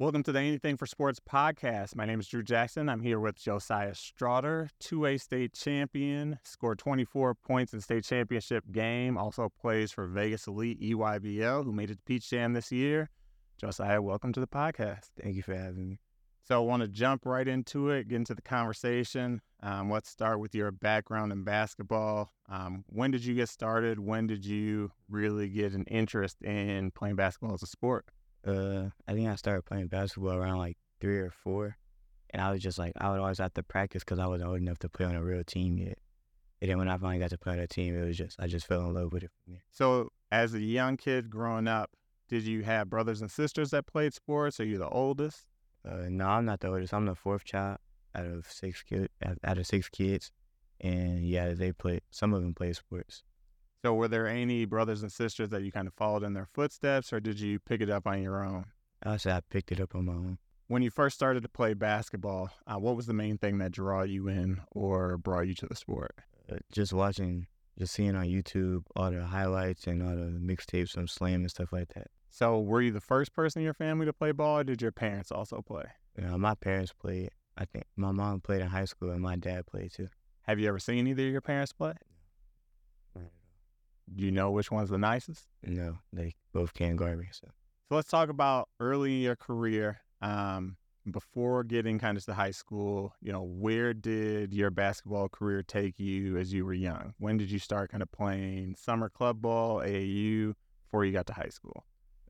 Welcome to the Anything for Sports podcast. My name is Drew Jackson. I'm here with Josiah Stroughter, 2A state champion, scored 24 points in state championship game, also plays for Vegas Elite EYBL, who made it to Peach Jam this year. Josiah, welcome to the podcast. Thank you for having me. So I want to jump right into it, get into the conversation. Um, let's start with your background in basketball. Um, when did you get started? When did you really get an interest in playing basketball as a sport? Uh, I think I started playing basketball around like three or four, and I was just like I would always have to practice because I wasn't old enough to play on a real team yet. And then when I finally got to play on a team, it was just I just fell in love with it from there. So as a young kid growing up, did you have brothers and sisters that played sports? Are you the oldest? Uh, no, I'm not the oldest. I'm the fourth child out of six kid out of six kids, and yeah, they play. Some of them play sports. So, were there any brothers and sisters that you kind of followed in their footsteps, or did you pick it up on your own? I say I picked it up on my own. When you first started to play basketball, uh, what was the main thing that drew you in or brought you to the sport? Uh, just watching, just seeing on YouTube all the highlights and all the mixtapes from Slam and stuff like that. So, were you the first person in your family to play ball, or did your parents also play? You know, my parents played. I think my mom played in high school, and my dad played too. Have you ever seen either of your parents play? Do you know which one's the nicest? No, they both can't guard me. So, so let's talk about early in your career. Um, before getting kind of to high school, you know, where did your basketball career take you as you were young? When did you start kind of playing summer club ball, AAU, before you got to high school?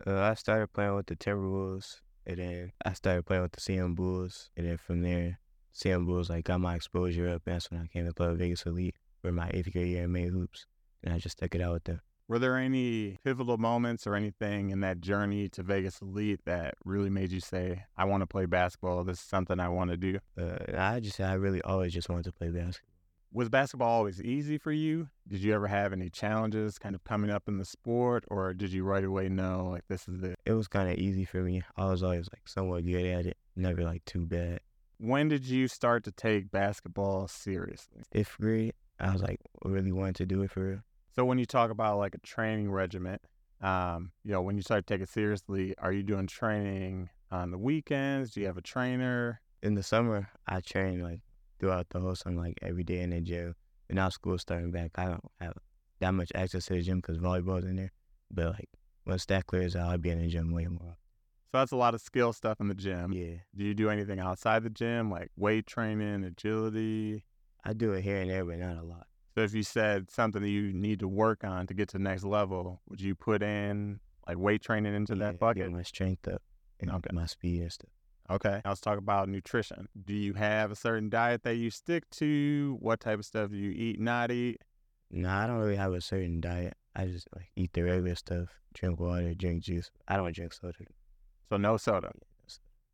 Uh, I started playing with the Timberwolves, and then I started playing with the CM Bulls, and then from there, CM Bulls like got my exposure up. And that's when I came to play Vegas Elite for my eighth grade year in May hoops and I just took it out with them. Were there any pivotal moments or anything in that journey to Vegas Elite that really made you say, I want to play basketball? This is something I want to do? Uh, I just, I really always just wanted to play basketball. Was basketball always easy for you? Did you ever have any challenges kind of coming up in the sport, or did you right away know, like, this is it? It was kind of easy for me. I was always like somewhat good at it, never like too bad. When did you start to take basketball seriously? Fifth grade, I was like really wanting to do it for real. So when you talk about like a training regiment, um, you know, when you start to take it seriously, are you doing training on the weekends? Do you have a trainer? In the summer, I train like throughout the whole summer, like every day in the gym. And now school's starting back, I don't have that much access to the gym because volleyball's in there. But like once that clears out, I'll be in the gym way more. So that's a lot of skill stuff in the gym. Yeah. Do you do anything outside the gym, like weight training, agility? I do it here and there, but not a lot. So if you said something that you need to work on to get to the next level, would you put in like weight training into yeah, that bucket? Get my strength up and okay. my speed and stuff. Okay. Now let's talk about nutrition. Do you have a certain diet that you stick to? What type of stuff do you eat, not eat? No, I don't really have a certain diet. I just like eat the regular stuff, drink water, drink juice. I don't drink soda. So no soda.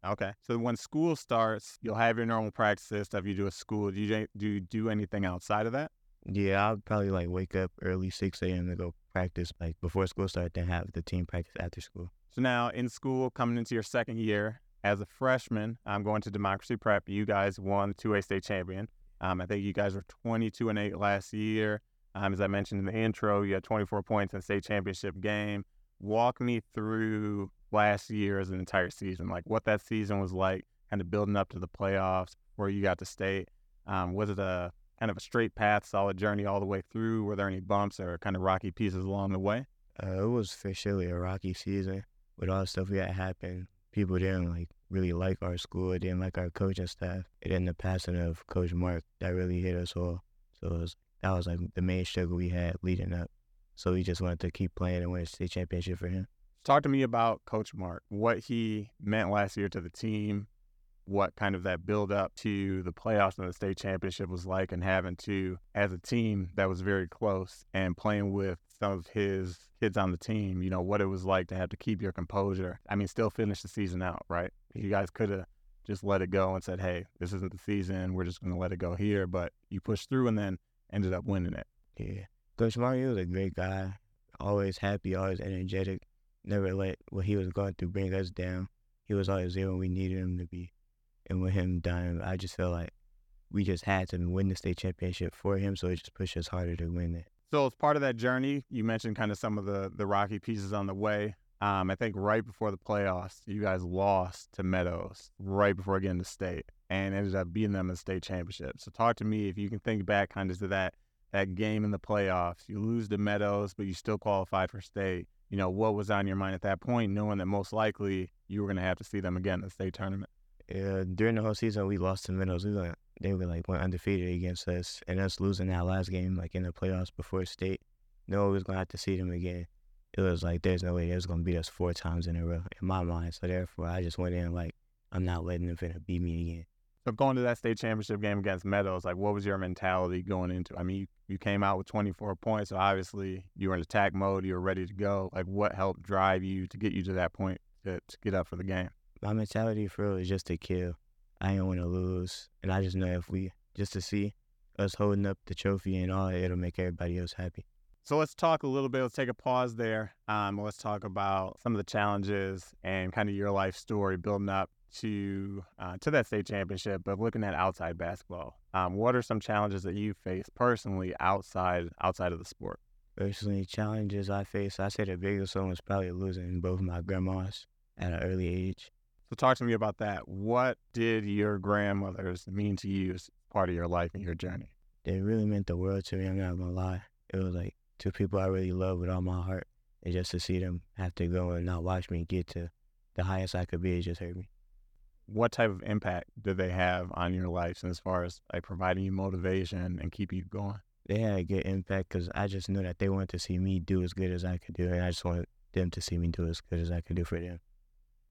Okay. So when school starts, you'll have your normal practices, stuff you do at school. Do you do you do anything outside of that? Yeah, I'll probably like wake up early, 6 a.m. to go practice, like before school starts, then have the team practice after school. So now in school, coming into your second year, as a freshman, I'm going to Democracy Prep. You guys won the 2A state champion. Um, I think you guys were 22 and 8 last year. Um, as I mentioned in the intro, you had 24 points in the state championship game. Walk me through last year as an entire season, like what that season was like, kind of building up to the playoffs where you got to state. Um, was it a kind of a straight path, solid journey all the way through? Were there any bumps or kind of rocky pieces along the way? Uh, it was surely a rocky season with all the stuff that happened. People didn't like really like our school, didn't like our coaching staff. And then the passing of Coach Mark that really hit us all. So was, that was like the main struggle we had leading up. So we just wanted to keep playing and win a state championship for him. Talk to me about Coach Mark, what he meant last year to the team, what kind of that build up to the playoffs and the state championship was like and having to as a team that was very close and playing with some of his kids on the team you know what it was like to have to keep your composure. I mean still finish the season out right? You guys could have just let it go and said hey this isn't the season we're just going to let it go here but you pushed through and then ended up winning it. Yeah. Coach mario was a great guy always happy always energetic never let what he was going through bring us down. He was always there when we needed him to be and with him dying, I just felt like we just had to win the state championship for him, so it just pushed us harder to win it. So as part of that journey, you mentioned kind of some of the the rocky pieces on the way. Um, I think right before the playoffs, you guys lost to Meadows right before getting to state and ended up beating them in the state championship. So talk to me if you can think back kind of to that that game in the playoffs. You lose to Meadows, but you still qualified for state. You know, what was on your mind at that point, knowing that most likely you were going to have to see them again in the state tournament? Yeah, during the whole season, we lost to Meadows. We went, they were like went undefeated against us, and us losing that last game, like in the playoffs before state, no, we was gonna have to see them again. It was like there's no way they was gonna beat us four times in a row in my mind. So therefore, I just went in like I'm not letting them finna beat me again. So going to that state championship game against Meadows, like what was your mentality going into? I mean, you, you came out with 24 points, so obviously you were in attack mode, you were ready to go. Like what helped drive you to get you to that point to, to get up for the game? My mentality for real is just to kill. I ain't want to lose, and I just know if we just to see us holding up the trophy and all, it'll make everybody else happy. So let's talk a little bit. Let's take a pause there. Um, let's talk about some of the challenges and kind of your life story building up to uh, to that state championship, but looking at outside basketball, um, what are some challenges that you face personally outside outside of the sport? Personally, challenges I face, I say the biggest one was probably losing both my grandmas at an early age. So talk to me about that. What did your grandmothers mean to you as part of your life and your journey? They really meant the world to me. I'm not gonna lie. It was like two people I really love with all my heart, and just to see them have to go and not watch me get to the highest I could be, it just hurt me what type of impact did they have on your life as far as like providing you motivation and keep you going? They had a good impact because I just knew that they wanted to see me do as good as I could do, and I just wanted them to see me do as good as I could do for them.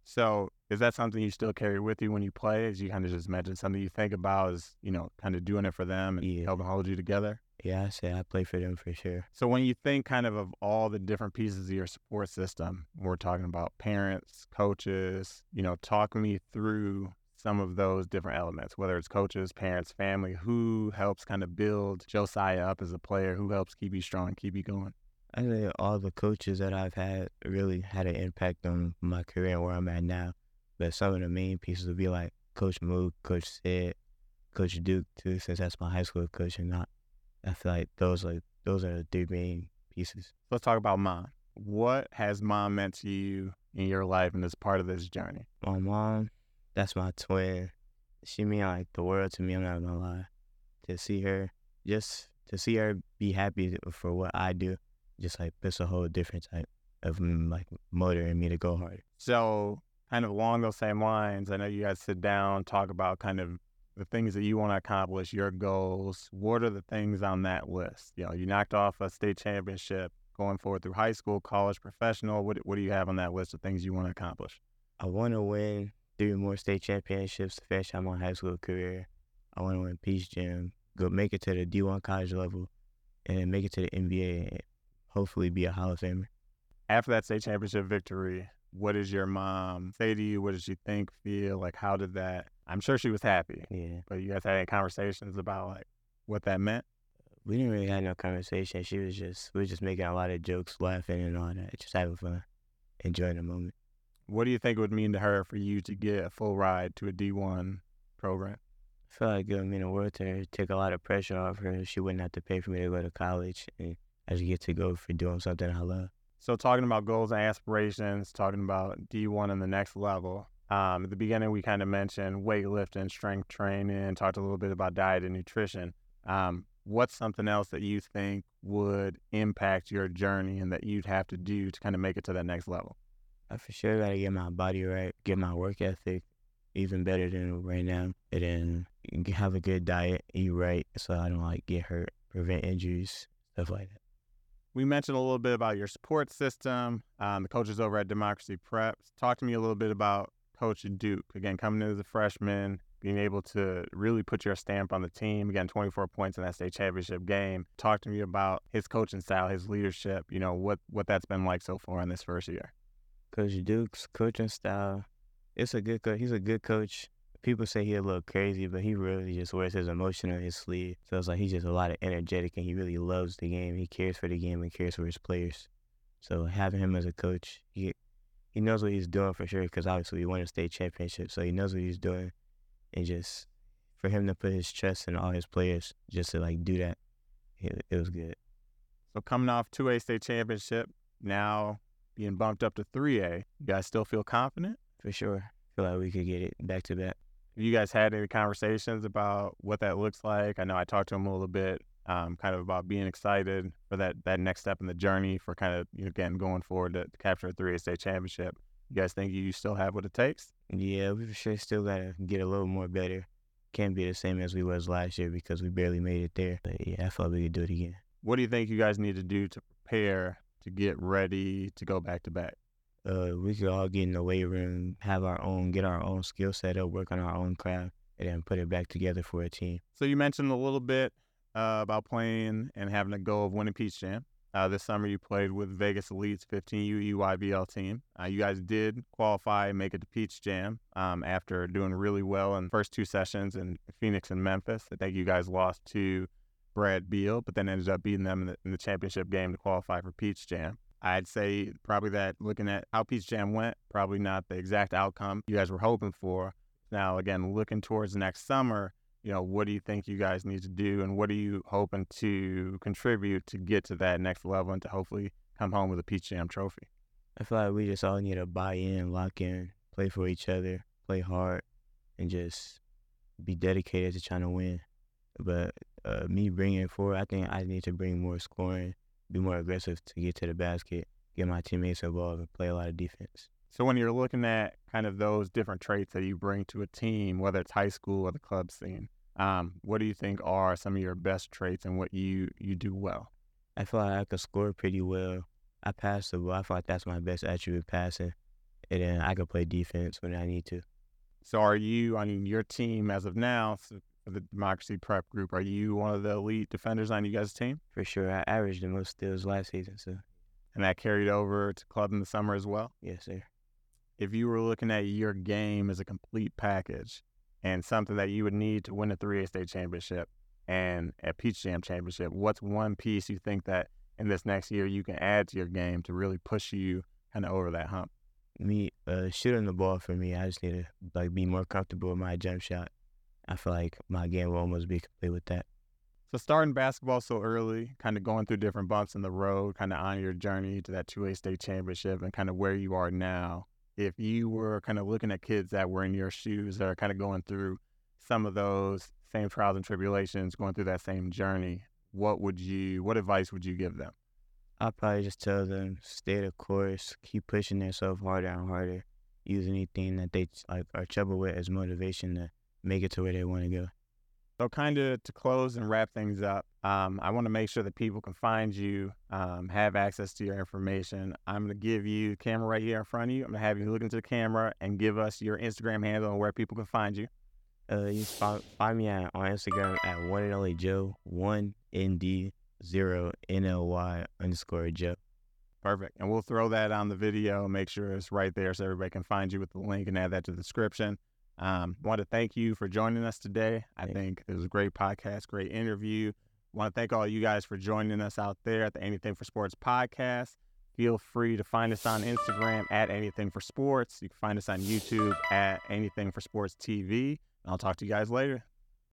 So, is that something you still carry with you when you play? As you kind of just mentioned, something you think about is you know kind of doing it for them and yeah. helping hold you together? Yeah, I say I play for them for sure. So when you think kind of of all the different pieces of your support system, we're talking about parents, coaches, you know, talk me through some of those different elements, whether it's coaches, parents, family, who helps kind of build Josiah up as a player, who helps keep you strong, keep you going? I think all the coaches that I've had really had an impact on my career and where I'm at now. But some of the main pieces would be like Coach Mook, Coach Sid, Coach Duke too, since that's my high school coach and not I feel like those are those are the three main pieces. Let's talk about mom. What has mom meant to you in your life and as part of this journey? My mom, that's my twin. She mean like the world to me. I'm not gonna lie. To see her, just to see her be happy for what I do, just like puts a whole different type of mm, like motivating me to go harder. So, kind of along those same lines, I know you guys sit down, talk about kind of the things that you want to accomplish, your goals. What are the things on that list? You know, you knocked off a state championship going forward through high school, college, professional. What what do you have on that list of things you want to accomplish? I want to win three more state championships to finish out my high school career. I want to win Peach Jam, go make it to the D1 college level, and make it to the NBA, hopefully be a Hall of Famer. After that state championship victory, what did your mom say to you? What did she think, feel? Like, how did that? I'm sure she was happy. Yeah. But you guys had any conversations about like what that meant? We didn't really have no conversation. She was just we were just making a lot of jokes, laughing and all that, just having fun, enjoying the moment. What do you think it would mean to her for you to get a full ride to a D1 program? I feel like it would mean the world to her. Take a lot of pressure off her. She wouldn't have to pay for me to go to college, and I you get to go for doing something I love. So, talking about goals and aspirations, talking about D1 and the next level. Um, at the beginning, we kind of mentioned weightlifting, strength training, talked a little bit about diet and nutrition. Um, what's something else that you think would impact your journey and that you'd have to do to kind of make it to that next level? I for sure got to get my body right, get my work ethic even better than right now, and then have a good diet, eat right, so I don't like get hurt, prevent injuries, stuff like that. We mentioned a little bit about your support system, um, the coaches over at Democracy Preps. Talk to me a little bit about Coach Duke. Again, coming in as a freshman, being able to really put your stamp on the team. Again, 24 points in that state championship game. Talk to me about his coaching style, his leadership. You know what what that's been like so far in this first year. Coach Duke's coaching style, it's a good coach. He's a good coach. People say he a little crazy, but he really just wears his emotion on his sleeve. So it's like he's just a lot of energetic, and he really loves the game. He cares for the game and cares for his players. So having him as a coach, he he knows what he's doing for sure. Because obviously he won a state championship, so he knows what he's doing. And just for him to put his trust in all his players, just to like do that, it, it was good. So coming off two A state championship, now being bumped up to 3A. You guys still feel confident? For sure. Feel like we could get it back to back. You guys had any conversations about what that looks like? I know I talked to him a little bit, um, kind of about being excited for that that next step in the journey for kind of you know, again going forward to, capture a 3A state championship. You guys think you still have what it takes? Yeah, we for sure still gotta get a little more better. Can't be the same as we was last year because we barely made it there. But yeah, I thought we could do it again. What do you think you guys need to do to prepare to get ready to go back to back? Uh, we could all get in the weight room, have our own, get our own skill set up, work on our own craft, and then put it back together for a team. So you mentioned a little bit uh, about playing and having a goal of winning Peach Jam. Uh, this summer, you played with Vegas Elite's 15U EYBL team. Uh, you guys did qualify and make it to Peach Jam um, after doing really well in the first two sessions in Phoenix and Memphis. I think you guys lost to Brad Beal, but then ended up beating them in the, in the championship game to qualify for Peach Jam. I'd say probably that looking at how Peach Jam went, probably not the exact outcome you guys were hoping for. Now, again, looking towards next summer, you know, what do you think you guys need to do and what are you hoping to contribute to get to that next level and to hopefully come home with a Peach Jam trophy? I feel like we just all need to buy in, lock in, play for each other, play hard, and just be dedicated to trying to win. But uh, me bringing it forward, I think I need to bring more scoring, be more aggressive to get to the basket, get my teammates involved, and play a lot of defense. So when you're looking at kind of those different traits that you bring to a team, whether it's high school or the club scene, um, what do you think are some of your best traits and what you you do well? I feel like I can score pretty well. I pass the ball. I feel like that's my best attribute, passing. And then I can play defense when I need to. So are you, I mean, your team as of now, the Democracy Prep Group, are you one of the elite defenders on you guys' team? For sure. I averaged the most steals last season, so. And that carried over to club in the summer as well? Yes, sir. If you were looking at your game as a complete package, and something that you would need to win a 3A state championship and a Peach Jam championship, what's one piece you think that in this next year you can add to your game to really push you kind of over that hump? Me uh, shooting the ball for me, I just need to like be more comfortable with my jump shot. I feel like my game will almost be complete with that. So starting basketball so early, kind of going through different bumps in the road, kind of on your journey to that 2A state championship and kind of where you are now, if you were kind of looking at kids that were in your shoes that are kind of going through some of those same trials and tribulations, going through that same journey, what would you, what advice would you give them? I'd probably just tell them stay the course, keep pushing themselves harder and harder, use anything that they like are trouble with as motivation to make it to where they want to go. So, kind of to close and wrap things up, um, I want to make sure that people can find you, um, have access to your information. I'm going to give you the camera right here in front of you. I'm going to have you look into the camera and give us your Instagram handle and where people can find you. Uh, you can find me at, on Instagram at one and only Joe one nd zero nly underscore Joe. Perfect. And we'll throw that on the video. Make sure it's right there so everybody can find you with the link and add that to the description. Um, want to thank you for joining us today. I think it was a great podcast, great interview. Want to thank all you guys for joining us out there at the Anything for Sports podcast. Feel free to find us on Instagram at Anything for Sports. You can find us on YouTube at Anything for Sports TV. I'll talk to you guys later.